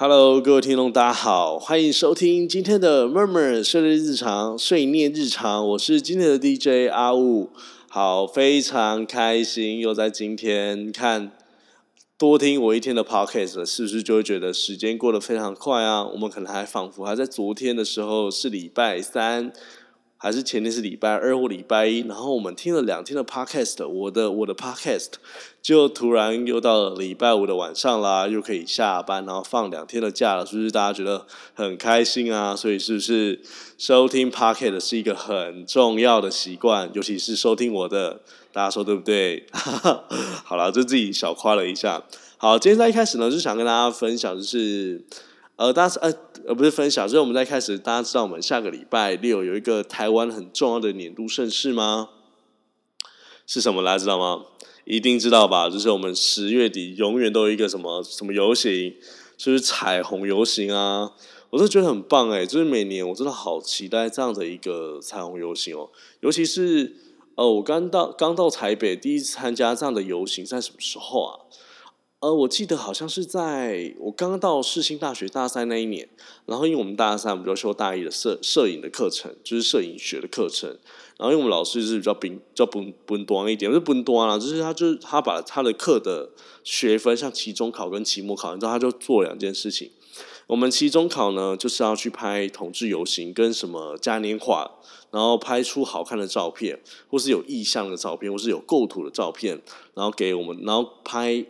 Hello，各位听众，大家好，欢迎收听今天的 Murmur 睡日日常睡念日常，我是今天的 DJ 阿雾。好，非常开心又在今天看多听我一天的 Podcast，是不是就会觉得时间过得非常快啊？我们可能还仿佛还在昨天的时候是礼拜三。还是前天是礼拜二或礼拜一，然后我们听了两天的 podcast，我的我的 podcast 就突然又到了礼拜五的晚上啦，又可以下班，然后放两天的假了，是不是大家觉得很开心啊？所以是不是收听 podcast 是一个很重要的习惯，尤其是收听我的，大家说对不对？好了，就自己小夸了一下。好，今天在一开始呢，就想跟大家分享，就是。呃，大家呃呃不是分享，所以我们在开始，大家知道我们下个礼拜六有一个台湾很重要的年度盛事吗？是什么？大家知道吗？一定知道吧？就是我们十月底永远都有一个什么什么游行，就是彩虹游行啊！我都觉得很棒哎，就是每年我真的好期待这样的一个彩虹游行哦，尤其是呃，我刚到刚到台北第一次参加这样的游行，在什么时候啊？呃，我记得好像是在我刚刚到世新大学大三那一年，然后因为我们大三比较修大一的摄摄影的课程，就是摄影学的课程，然后因为我们老师是比较比较不不端一点，不是不端啦，就是他就是他把他的课的学分，像期中考跟期末考，你知道他就做两件事情。我们期中考呢，就是要去拍同志游行跟什么嘉年华，然后拍出好看的照片，或是有意象的照片，或是有构图的照片，然后给我们，然后拍。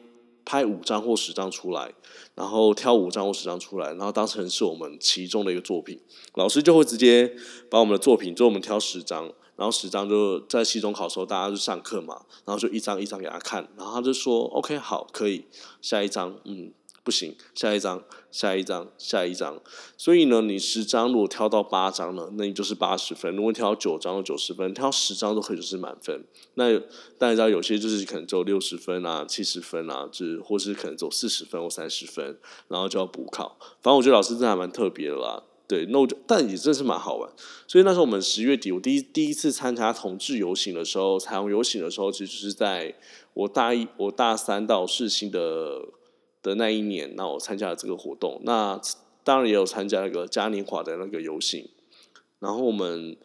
拍五张或十张出来，然后挑五张或十张出来，然后当成是我们其中的一个作品。老师就会直接把我们的作品，就我们挑十张，然后十张就在期中考的时候，大家就上课嘛，然后就一张一张给他看，然后他就说 OK 好，可以下一张，嗯。不行，下一张，下一张，下一张。所以呢，你十张如果挑到八张呢，那你就是八十分；如果挑九张，九十分；挑十张都可以就是满分。那大家，有些就是可能只有六十分啊、七十分啊，就是或是可能走四十分或三十分，然后就要补考。反正我觉得老师真的还蛮特别的啦。对，那我就但也真是蛮好玩。所以那时候我们十月底，我第一第一次参加同志游行的时候，彩虹游行的时候，其实就是在我大一、我大三到世新的。的那一年，那我参加了这个活动。那当然也有参加那个嘉年华的那个游行。然后我们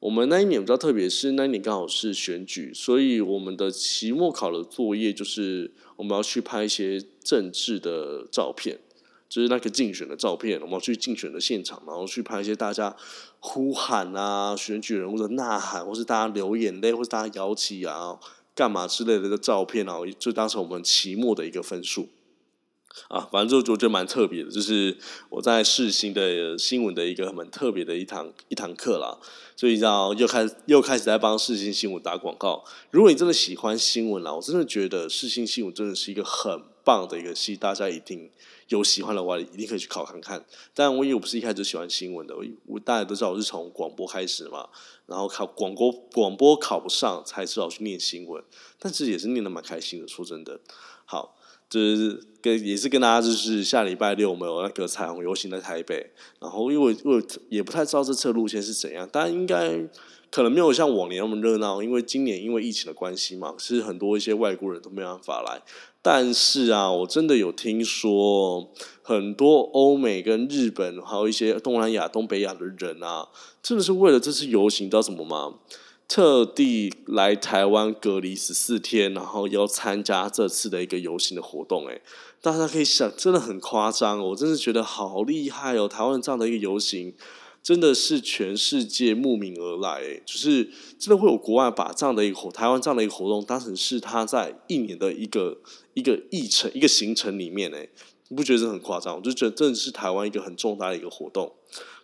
我们那一年比较特别，是那一年刚好是选举，所以我们的期末考的作业就是我们要去拍一些政治的照片，就是那个竞选的照片。我们要去竞选的现场，然后去拍一些大家呼喊啊、选举人物的呐喊，或是大家流眼泪，或是大家摇旗啊、干嘛之类的个照片啊，就当成我们期末的一个分数。啊，反正就我觉得蛮特别的，就是我在试新的新闻的一个蛮特别的一堂一堂课啦，所以知道又开又开始在帮试新新闻打广告。如果你真的喜欢新闻啦，我真的觉得试新新闻真的是一个很棒的一个系，大家一定有喜欢的话，一定可以去考看看。但我因为我不是一开始喜欢新闻的，我我大家都知道我是从广播开始嘛，然后考广播广播考不上，才知道去念新闻，但是也是念的蛮开心的，说真的，好。就是跟也是跟大家，就是下礼拜六我们有那个彩虹游行在台北，然后因为因为也不太知道这次路线是怎样，但应该可能没有像往年那么热闹，因为今年因为疫情的关系嘛，是很多一些外国人都没办法来。但是啊，我真的有听说很多欧美跟日本，还有一些东南亚、东北亚的人啊，真的是为了这次游行，你知道什么吗？特地来台湾隔离十四天，然后要参加这次的一个游行的活动，哎，大家可以想，真的很夸张，我真的觉得好厉害哦！台湾这样的一个游行，真的是全世界慕名而来，就是真的会有国外把这样的一个，台湾这样的一个活动当成是他在一年的一个一个议程、一个行程里面，哎。你不觉得这很夸张？我就觉得真的是台湾一个很重大的一个活动，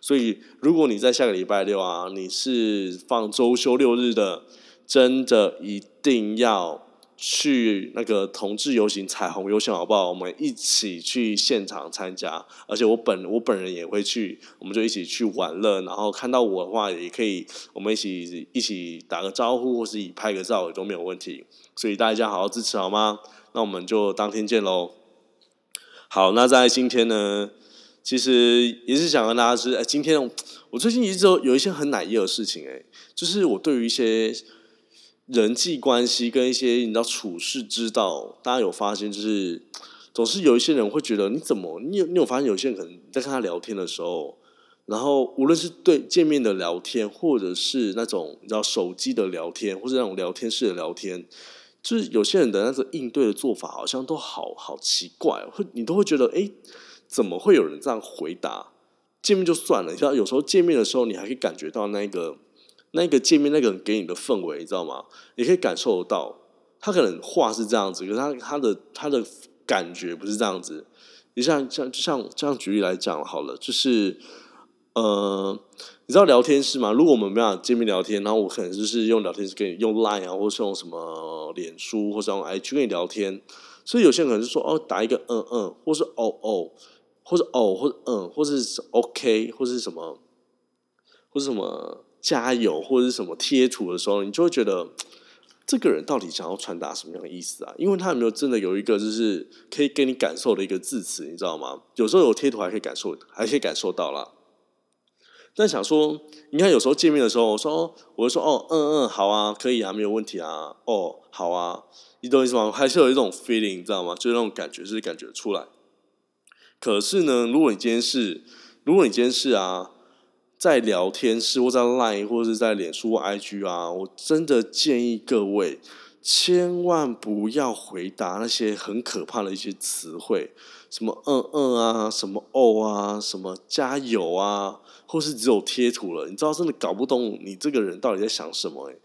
所以如果你在下个礼拜六啊，你是放周休六日的，真的一定要去那个同志游行、彩虹游行，好不好？我们一起去现场参加，而且我本我本人也会去，我们就一起去玩乐，然后看到我的话也可以，我们一起一起打个招呼，或是以拍个照也都没有问题。所以大家好好支持好吗？那我们就当天见喽。好，那在今天呢，其实也是想跟大家是，哎，今天我最近一直有有一些很奶意的事情，哎，就是我对于一些人际关系跟一些你知道处事之道，大家有发现，就是总是有一些人会觉得你怎么，你有你有发现有些人可能在跟他聊天的时候，然后无论是对见面的聊天，或者是那种你知道手机的聊天，或者那种聊天室的聊天，就是有些人的那个应对的做法好像都好好奇怪，会你都会觉得哎，怎么会有人这样回答？见面就算了，你知道有时候见面的时候，你还可以感觉到那个那个见面那个人给你的氛围，你知道吗？你可以感受得到，他可能话是这样子，可是他他的他的。感觉不是这样子，你像像就像这样举例来讲好了，就是呃，你知道聊天室吗？如果我们没有见面聊天，然后我可能就是用聊天室跟你用 Line 啊，或是用什么脸书，或者用 IG 跟你聊天，所以有些人可能就说哦，打一个嗯嗯，或是哦哦，或者哦或者嗯，或者是 OK，或是什么，或是什么加油，或者是什么贴图的时候，你就会觉得。这个人到底想要传达什么样的意思啊？因为他有没有真的有一个就是可以给你感受的一个字词，你知道吗？有时候有贴图还可以感受，还可以感受到啦。但想说，你看有时候见面的时候，我说，我就说，哦，嗯嗯，好啊，可以啊，没有问题啊，哦，好啊，你懂意思吗？还是有一种 feeling，你知道吗？就是那种感觉，就是感觉出来。可是呢，如果你今天是，如果你今天是啊。在聊天室或在 Line 或者是在脸书 IG 啊，我真的建议各位千万不要回答那些很可怕的一些词汇，什么嗯嗯啊，什么哦啊，什么加油啊，或是只有贴图了，你知道真的搞不懂你这个人到底在想什么哎。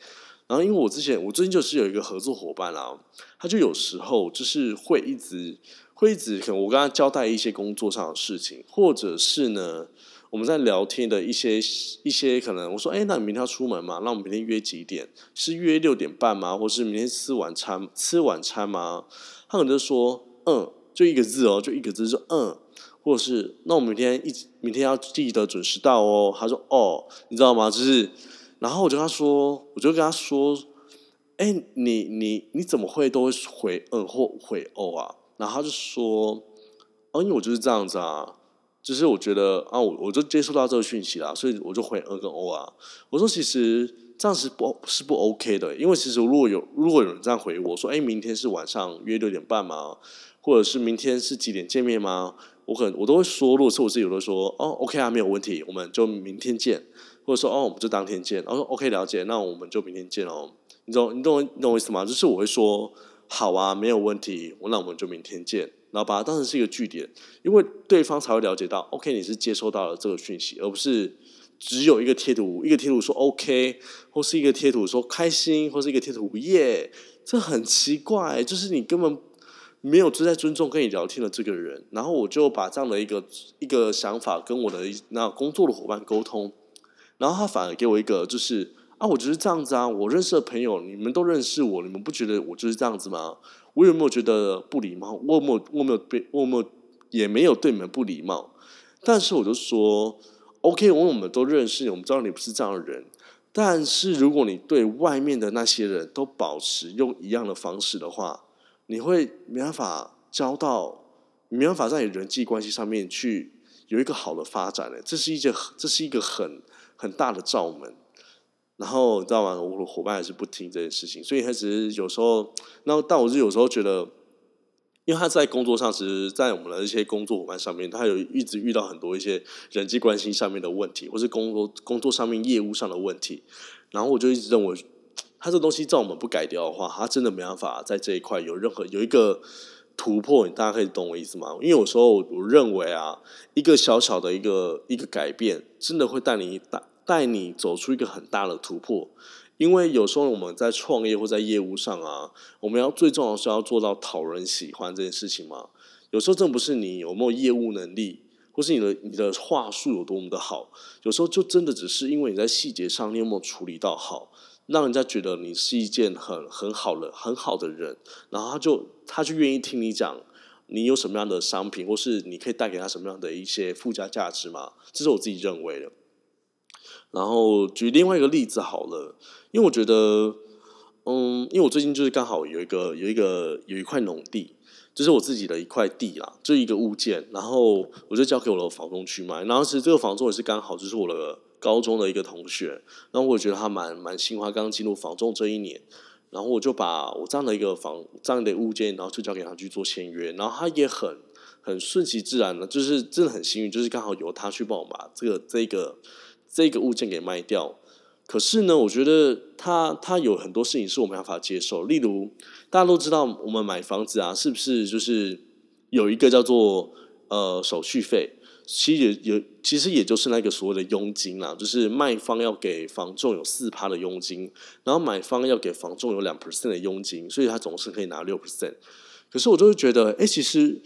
然后因为我之前我最近就是有一个合作伙伴啊，他就有时候就是会一直会一直可能我跟他交代一些工作上的事情，或者是呢。我们在聊天的一些一些可能，我说，哎，那你明天要出门吗？那我们明天约几点？是约六点半吗？或是明天吃晚餐？吃晚餐吗？他可能就说，嗯，就一个字哦，就一个字，说嗯，或者是那我明天一明天要记得准时到哦。他说，哦，你知道吗？就是，然后我就跟他说，我就跟他说，哎，你你你怎么会都会回嗯或回哦啊？然后他就说，哦，因为我就是这样子啊。就是我觉得啊，我我就接收到这个讯息啦，所以我就回 N 跟 O 啊。我说其实这样是不，是不 OK 的，因为其实如果有如果有人这样回我说，哎，明天是晚上约六点半嘛？或者是明天是几点见面吗？我可能我都会说，如果是我自己，我都说哦，OK 啊，没有问题，我们就明天见，或者说哦，我们就当天见。然后说 OK 了解，那我们就明天见哦。你懂你懂你懂我意思吗？就是我会说好啊，没有问题，那我们就明天见。然后把它当成是一个据点，因为对方才会了解到，OK，你是接收到了这个讯息，而不是只有一个贴图，一个贴图说 OK，或是一个贴图说开心，或是一个贴图耶，这很奇怪，就是你根本没有在尊重跟你聊天的这个人。然后我就把这样的一个一个想法跟我的那工作的伙伴沟通，然后他反而给我一个就是啊，我就是这样子啊，我认识的朋友你们都认识我，你们不觉得我就是这样子吗？我有没有觉得不礼貌？我有没有我没有被我有没有也没有对你们不礼貌，但是我就说，OK，我我们都认识，我们知道你不是这样的人。但是如果你对外面的那些人都保持用一样的方式的话，你会没办法交到，没办法在人际关系上面去有一个好的发展的。这是一件，这是一个很很大的罩门。然后你知道吗？我的伙伴还是不听这件事情，所以他只是有时候，那但我是有时候觉得，因为他在工作上，其实，在我们的一些工作伙伴上面，他有一直遇到很多一些人际关系上面的问题，或是工作工作上面业务上的问题。然后我就一直认为，他这东西照我们不改掉的话，他真的没办法在这一块有任何有一个突破。你大家可以懂我意思吗？因为有时候我认为啊，一个小小的一个一个改变，真的会带你大。带你走出一个很大的突破，因为有时候我们在创业或在业务上啊，我们要最重要是要做到讨人喜欢这件事情嘛。有时候真不是你有没有业务能力，或是你的你的话术有多么的好，有时候就真的只是因为你在细节上你有没有处理到好，让人家觉得你是一件很很好的很好的人，然后他就他就愿意听你讲你有什么样的商品，或是你可以带给他什么样的一些附加价值嘛。这是我自己认为的。然后举另外一个例子好了，因为我觉得，嗯，因为我最近就是刚好有一个有一个有一块农地，就是我自己的一块地啦，就一个物件，然后我就交给我的房东去卖。然后其实这个房东也是刚好就是我的高中的一个同学，然后我觉得他蛮蛮新，他刚进入房仲这一年，然后我就把我这样的一个房这样的物件，然后就交给他去做签约，然后他也很很顺其自然的，就是真的很幸运，就是刚好由他去帮我把这个这个这个物件给卖掉。可是呢，我觉得他他有很多事情是我没办法接受，例如大家都知道，我们买房子啊，是不是就是有一个叫做呃手续费？其实也有，其实也就是那个所谓的佣金啦，就是卖方要给房仲有四趴的佣金，然后买方要给房仲有两 percent 的佣金，所以他总是可以拿六 percent。可是我就会觉得，哎，其实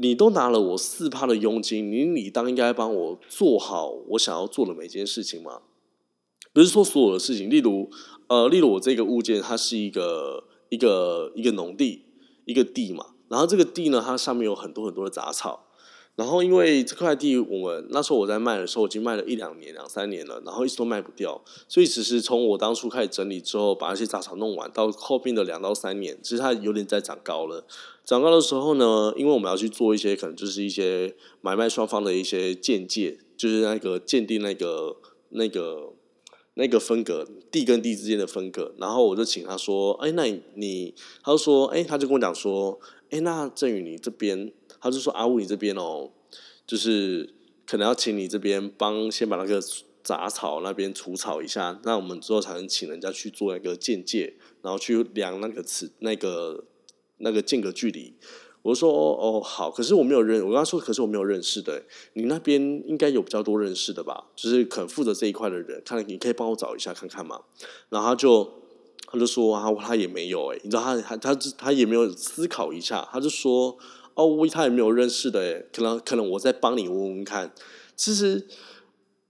你都拿了我四趴的佣金，你理当应该帮我做好我想要做的每件事情嘛。不是说所有的事情，例如呃，例如我这个物件，它是一个一个一个农地，一个地嘛，然后这个地呢，它上面有很多很多的杂草。然后，因为这块地，我们那时候我在卖的时候，已经卖了一两年、两三年了，然后一直都卖不掉。所以，其实从我当初开始整理之后，把那些杂草弄完，到后边的两到三年，其实它有点在长高了。长高的时候呢，因为我们要去做一些可能就是一些买卖双方的一些鉴界，就是那个鉴定那个那个那个分隔地跟地之间的分隔。然后我就请他说：“哎，那你你？”他就说：“哎，他就跟我讲说：‘哎，那郑宇你这边。’”他就说：“阿武，你这边哦，就是可能要请你这边帮先把那个杂草那边除草一下，那我们之后才能请人家去做那个间界，然后去量那个尺那个那个间隔距离。”我说：“哦哦，好。”可是我没有认，我跟他说：“可是我没有认识的。你那边应该有比较多认识的吧？就是可能负责这一块的人，看你可以帮我找一下看看嘛。”然后他就他就说：“啊，他也没有哎，你知道他他他他也没有思考一下，他就说。”哦，他也没有认识的诶，可能可能我再帮你问问看。其实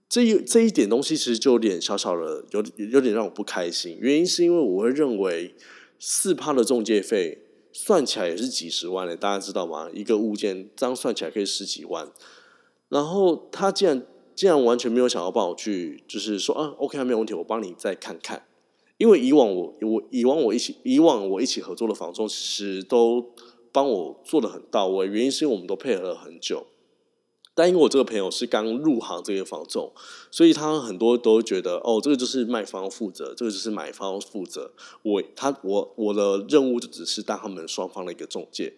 这一这一点东西，其实就有点小小的，有有点让我不开心。原因是因为我会认为四趴的中介费算起来也是几十万嘞，大家知道吗？一个物件这样算起来可以十几万。然后他竟然竟然完全没有想要帮我去，就是说啊，OK，没有问题，我帮你再看看。因为以往我我以往我一起以往我一起合作的房仲，其实都。帮我做的很到位，原因是因为我们都配合了很久。但因为我这个朋友是刚入行这个房仲，所以他很多都觉得哦，这个就是卖方负责，这个就是买方负责。我他我我的任务就只是当他们双方的一个中介。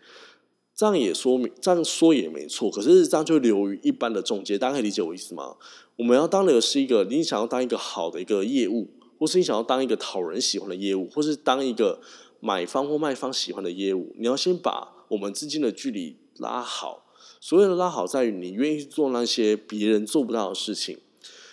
这样也说明这样说也没错，可是这样就流于一般的中介，大家可以理解我意思吗？我们要当的是一个你想要当一个好的一个业务，或是你想要当一个讨人喜欢的业务，或是当一个。买方或卖方喜欢的业务，你要先把我们之间的距离拉好。所谓的拉好，在于你愿意做那些别人做不到的事情。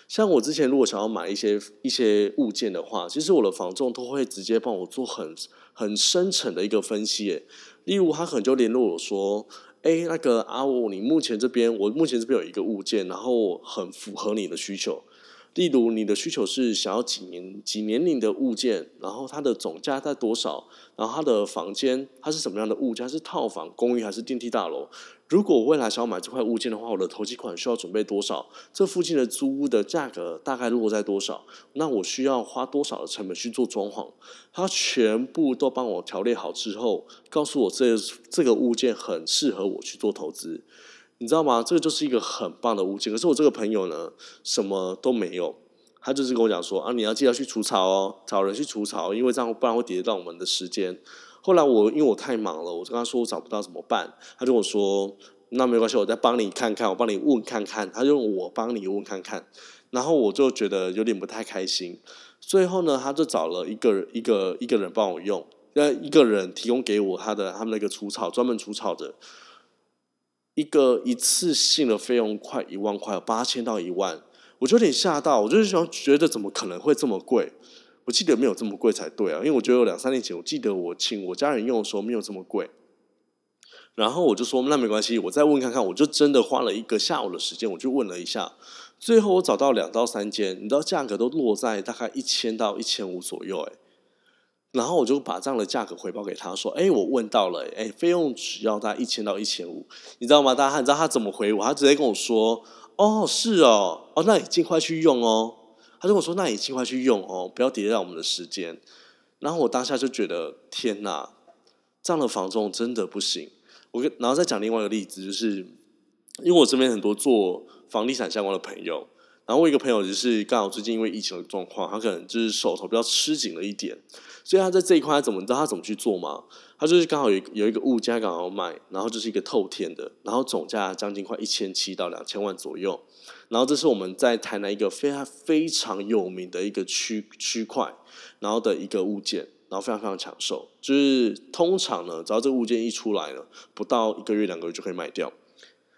像我之前如果想要买一些一些物件的话，其实我的房仲都会直接帮我做很很深层的一个分析。例如，他可能就联络我说：“哎，那个阿武，你目前这边，我目前这边有一个物件，然后很符合你的需求。”例如，你的需求是想要几年几年龄的物件，然后它的总价在多少？然后它的房间它是什么样的物件？是套房、公寓还是电梯大楼？如果我未来想要买这块物件的话，我的投机款需要准备多少？这附近的租屋的价格大概落在多少？那我需要花多少的成本去做装潢？他全部都帮我条列好之后，告诉我这这个物件很适合我去做投资。你知道吗？这个就是一个很棒的物件。可是我这个朋友呢，什么都没有。他就是跟我讲说啊，你要记得去除草哦，找人去除草，因为这样不然会叠到我们的时间。后来我因为我太忙了，我就跟他说我找不到怎么办？他就跟我说那没关系，我再帮你看看，我帮你问看看。他就我帮你问看看，然后我就觉得有点不太开心。最后呢，他就找了一个一个一个人帮我用，那，一个人提供给我他的他们那个除草专门除草的。一个一次性的费用快一万块，八千到一万，我就有点吓到，我就是想觉得怎么可能会这么贵？我记得没有这么贵才对啊，因为我觉得有两三年前，我记得我请我家人用的时候没有这么贵。然后我就说那没关系，我再问看看，我就真的花了一个下午的时间，我就问了一下，最后我找到两到三间，你知道价格都落在大概一千到一千五左右，哎。然后我就把这样的价格回报给他说：“哎，我问到了，哎，费用只要大概一千到一千五，你知道吗？大家你知道他怎么回我？他直接跟我说：‘哦，是哦，哦，那你尽快去用哦。’他跟我说：‘那你尽快去用哦，不要抵赖我们的时间。’然后我当下就觉得天哪，这样的房仲真的不行。我跟然后再讲另外一个例子，就是因为我身边很多做房地产相关的朋友。”然后我一个朋友就是刚好最近因为疫情的状况，他可能就是手头比较吃紧了一点，所以他在这一块怎么知道他怎么去做吗？他就是刚好有有一个物件刚好卖，然后就是一个透天的，然后总价将近快一千七到两千万左右。然后这是我们在台南一个非常非常有名的一个区区块，然后的一个物件，然后非常非常抢手。就是通常呢，只要这个物件一出来呢，不到一个月两个月就可以卖掉。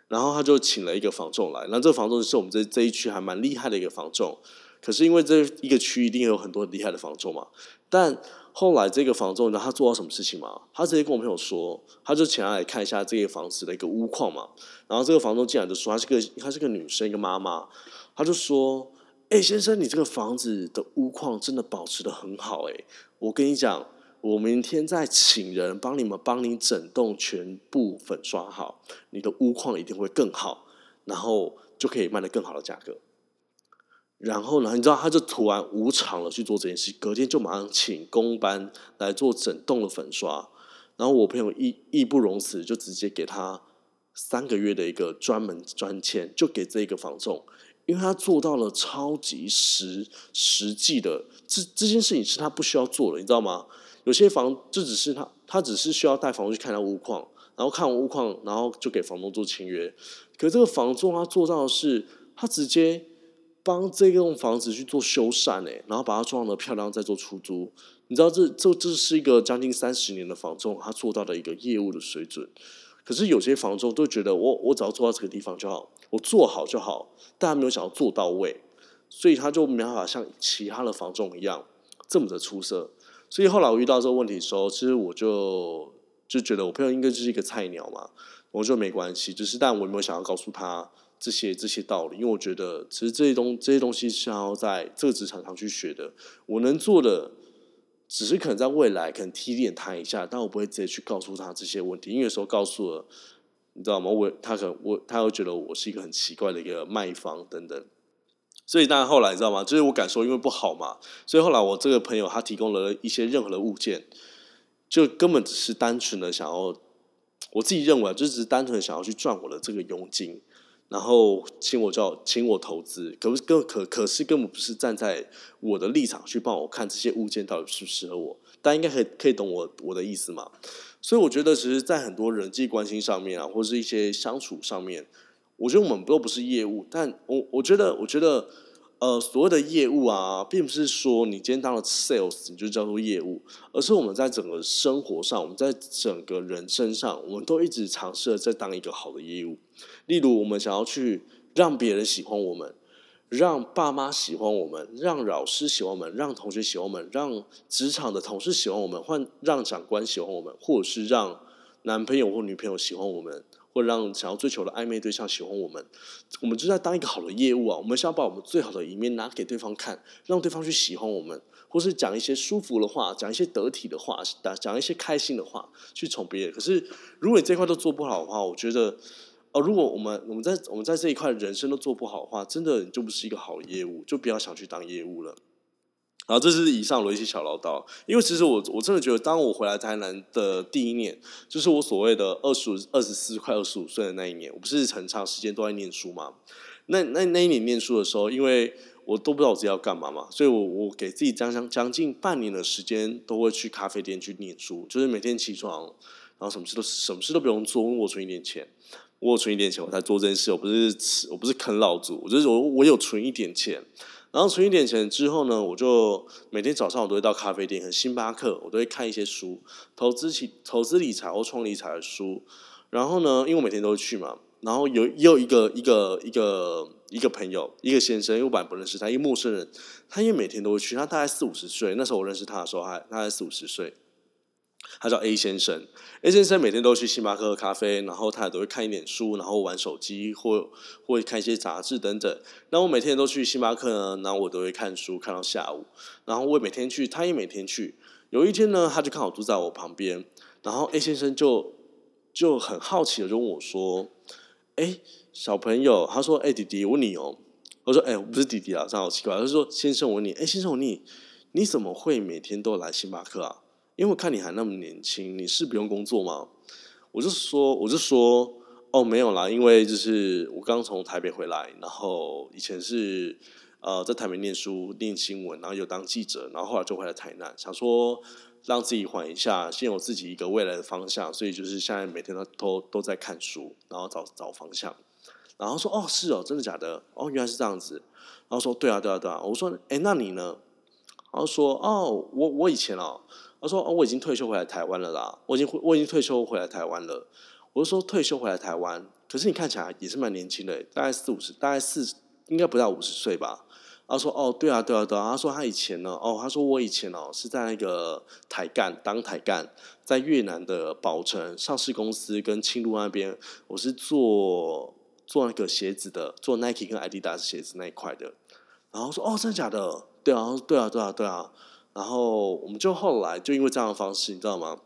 然后他就请了一个房仲来，那这个房仲是我们这这一区还蛮厉害的一个房仲。可是因为这一个区一定有很多厉害的房仲嘛，但后来这个房仲，你知道他做到什么事情吗？他直接跟我朋友说，他就请他来看一下这个房子的一个屋况嘛。然后这个房东进来就说，他是个他是个女生，一个妈妈，他就说：“哎，先生，你这个房子的屋况真的保持的很好，哎，我跟你讲，我明天再请人帮你们帮你整栋全部粉刷好，你的屋况一定会更好，然后就可以卖的更好的价格。”然后呢？你知道，他就突然无偿的去做这件事，隔天就马上请工班来做整栋的粉刷。然后我朋友义义不容辞，就直接给他三个月的一个专门专签，就给这个房仲，因为他做到了超级实实际的这这件事情是他不需要做的，你知道吗？有些房就只是他他只是需要带房东去看他屋况，然后看完屋况，然后就给房东做签约。可这个房仲他做到的是，他直接。帮这栋房子去做修缮诶，然后把它装的漂亮，再做出租。你知道这这这是一个将近三十年的房仲，他做到的一个业务的水准。可是有些房仲都觉得我我只要做到这个地方就好，我做好就好，但他没有想要做到位，所以他就没办法像其他的房仲一样这么的出色。所以后来我遇到这个问题的时候，其实我就就觉得我朋友应该就是一个菜鸟嘛，我说没关系，就是但我没有想要告诉他。这些这些道理，因为我觉得其实这些东这些东西是要在这个职场上去学的。我能做的，只是可能在未来可能提点他一下，但我不会直接去告诉他这些问题。因为有时候告诉了，你知道吗？我他可能我他会觉得我是一个很奇怪的一个卖方等等。所以当然后来你知道吗？就是我感受因为不好嘛，所以后来我这个朋友他提供了一些任何的物件，就根本只是单纯的想要，我自己认为就只是单纯的想要去赚我的这个佣金。然后请我叫请我投资，可不是根可可是根本不是站在我的立场去帮我看这些物件到底适不适合我，大家应该可以可以懂我我的意思嘛？所以我觉得，其实，在很多人际关系上面啊，或是一些相处上面，我觉得我们都不是业务，但我我觉得，我觉得。呃，所谓的业务啊，并不是说你今天当了 sales 你就叫做业务，而是我们在整个生活上，我们在整个人身上，我们都一直尝试着在当一个好的业务。例如，我们想要去让别人喜欢我们，让爸妈喜欢我们，让老师喜欢我们，让同学喜欢我们，让职场的同事喜欢我们，换让长官喜欢我们，或者是让男朋友或女朋友喜欢我们。或让想要追求的暧昧对象喜欢我们，我们就在当一个好的业务啊！我们想要把我们最好的一面拿给对方看，让对方去喜欢我们，或是讲一些舒服的话，讲一些得体的话，讲讲一些开心的话，去宠别人。可是如果你这块都做不好的话，我觉得，哦，如果我们我们在我们在这一块人生都做不好的话，真的你就不是一个好业务，就不要想去当业务了。然后这是以上的一些小唠叨，因为其实我我真的觉得，当我回来台南的第一年，就是我所谓的二十五、二十四、快二十五岁的那一年，我不是很长时间都在念书嘛？那那那一年念书的时候，因为我都不知道我自己要干嘛嘛，所以我我给自己将将将近半年的时间，都会去咖啡店去念书，就是每天起床，然后什么事都什么事都不用做，我存一点钱，我存一点钱，我才做这件事，我不是，我不是啃老族，我就是我我有存一点钱。然后存一点钱之后呢，我就每天早上我都会到咖啡店和星巴克，我都会看一些书，投资起投资理财或创理财的书。然后呢，因为我每天都会去嘛，然后有也有一个一个一个一个朋友，一个先生，因为我本来不认识他，一个陌生人，他因为每天都会去，他大概四五十岁，那时候我认识他的时候，还大概四五十岁。他叫 A 先生，A 先生每天都去星巴克喝咖啡，然后他也都会看一点书，然后玩手机或或看一些杂志等等。那我每天都去星巴克呢，然后我都会看书看到下午。然后我每天去，他也每天去。有一天呢，他就刚好住在我旁边，然后 A 先生就就很好奇的就问我说：“哎，小朋友，他说，哎，弟弟，我问你哦。”我说：“哎，不是弟弟啊，这样好奇怪。”他说：“先生，我问你，哎，先生，我问你，你怎么会每天都来星巴克啊？”因为我看你还那么年轻，你是不用工作吗？我就说，我就说，哦，没有啦，因为就是我刚从台北回来，然后以前是呃在台北念书念新闻，然后有当记者，然后后来就回来台南，想说让自己缓一下，先有自己一个未来的方向，所以就是现在每天都都都在看书，然后找找方向。然后说哦是哦，真的假的？哦原来是这样子。然后说对啊对啊对啊。我说哎那你呢？然后说哦我我以前哦，他说哦我已经退休回来台湾了啦，我已经回我已经退休回来台湾了。我就说退休回来台湾，可是你看起来也是蛮年轻的，大概四五十，大概四应该不到五十岁吧。他说哦对啊对啊对啊。他说他以前呢哦他说我以前哦是在那个台干当台干，在越南的宝城上市公司跟青路那边，我是做。做那个鞋子的，做 Nike 跟 Adidas 鞋子那一块的，然后说哦，真的假的？对啊，对啊，对啊，对啊。然后我们就后来就因为这样的方式，你知道吗？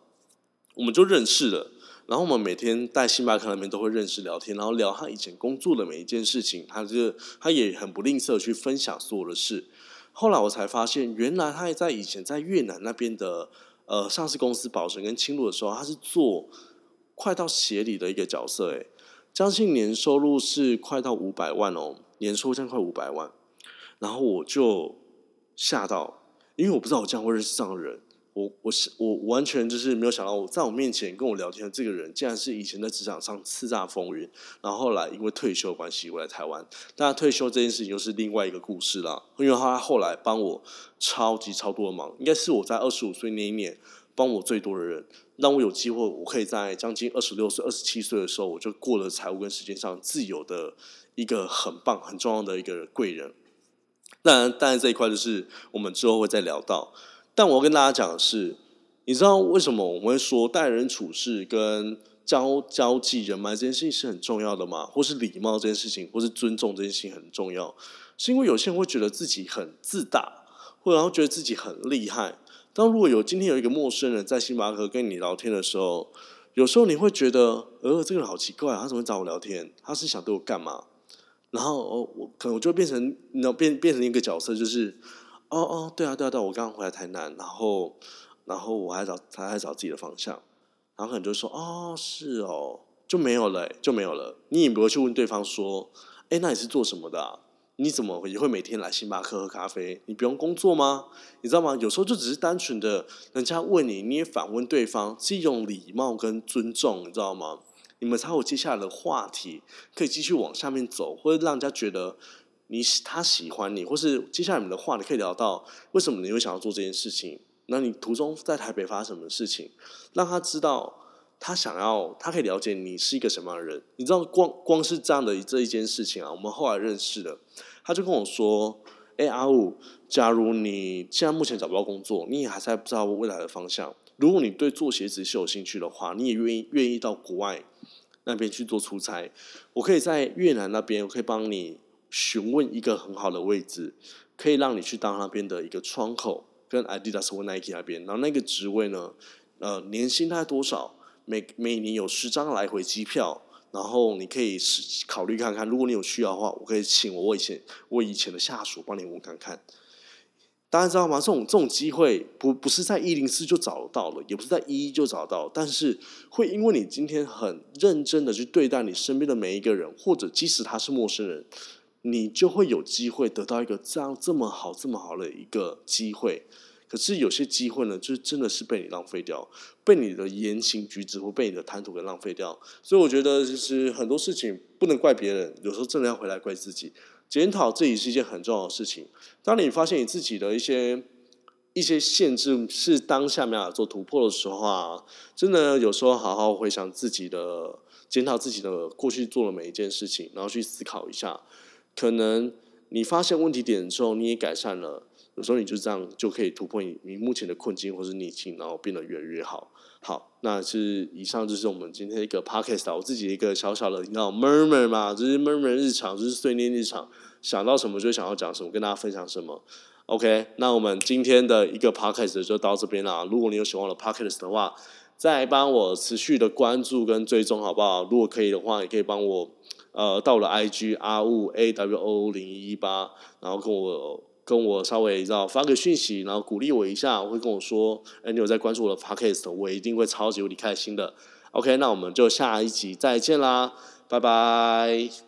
我们就认识了。然后我们每天在星巴克那边都会认识聊天，然后聊他以前工作的每一件事情。他就他也很不吝啬去分享所有的事。后来我才发现，原来他也在以前在越南那边的呃上市公司宝成跟青路的时候，他是做快到协理的一个角色，诶。将近年收入是快到五百万哦，年收入将快五百万，然后我就吓到，因为我不知道我这样会认识这样的人，我我是我完全就是没有想到，我在我面前跟我聊天的这个人，竟然是以前在职场上叱咤风云，然后后来因为退休的关系我来台湾，但退休这件事情又是另外一个故事啦，因为他后来帮我超级超多的忙，应该是我在二十五岁那一年帮我最多的人。让我有机会，我可以在将近二十六岁、二十七岁的时候，我就过了财务跟时间上自由的一个很棒、很重要的一个贵人。当然，当然这一块就是我们之后会再聊到。但我要跟大家讲的是，你知道为什么我们会说待人处事跟交交际人脉这件事情是很重要的吗？或是礼貌这件事情，或是尊重这件事情很重要？是因为有些人会觉得自己很自大，或然后觉得自己很厉害。当如果有今天有一个陌生人在星巴克跟你聊天的时候，有时候你会觉得，呃，这个人好奇怪，他怎么找我聊天？他是想对我干嘛？然后哦，我可能我就变成，你，变变成一个角色，就是，哦哦，对啊对啊对，我刚刚回来台南，然后然后我还找他还找自己的方向，然后可能就说，哦，是哦，就没有了，就没有了。你也不会去问对方说，哎，那你是做什么的？你怎么也会每天来星巴克喝咖啡？你不用工作吗？你知道吗？有时候就只是单纯的，人家问你，你也反问对方，是一种礼貌跟尊重，你知道吗？你们才有接下来的话题，可以继续往下面走，或者让人家觉得你他喜欢你，或是接下来你们的话，你可以聊到为什么你会想要做这件事情？那你途中在台北发生什么事情，让他知道。他想要，他可以了解你是一个什么样的人。你知道，光光是这样的这一件事情啊，我们后来认识的，他就跟我说：“哎，阿五，假如你现在目前找不到工作，你也还在不知道未来的方向。如果你对做鞋子是有兴趣的话，你也愿意愿意到国外那边去做出差。我可以在越南那边，我可以帮你询问一个很好的位置，可以让你去当那边的一个窗口，跟 Adidas 或 Nike 那边。然后那个职位呢，呃，年薪大概多少？”每每年有十张来回机票，然后你可以考虑看看，如果你有需要的话，我可以请我以前我以前的下属帮你问看看。大家知道吗？这种这种机会不不是在一零四就找到了，也不是在一一就找到，但是会因为你今天很认真的去对待你身边的每一个人，或者即使他是陌生人，你就会有机会得到一个这样这么好这么好的一个机会。可是有些机会呢，就真的是被你浪费掉，被你的言行举止或被你的谈吐给浪费掉。所以我觉得，其实很多事情不能怪别人，有时候真的要回来怪自己，检讨自己是一件很重要的事情。当你发现你自己的一些一些限制是当下没法做突破的时候啊，真的有时候好好回想自己的，检讨自己的过去做的每一件事情，然后去思考一下，可能你发现问题点之后，你也改善了。有时候你就这样就可以突破你你目前的困境或是逆境，然后变得越来越好。好，那是以上就是我们今天一个 podcast，我自己一个小小的，你知道 murmur 嘛，就是 murmur 日常，就是碎念日常，想到什么就想要讲什么，跟大家分享什么。OK，那我们今天的一个 podcast 就到这边啦。如果你有喜欢的 podcast 的话，再帮我持续的关注跟追踪，好不好？如果可以的话，也可以帮我呃到了 IG R U A W O 零一八，然后跟我。跟我稍微知道发个讯息，然后鼓励我一下，会跟我说：“哎，你有在关注我的 podcast，我一定会超级为你开心的。” OK，那我们就下一集再见啦，拜拜。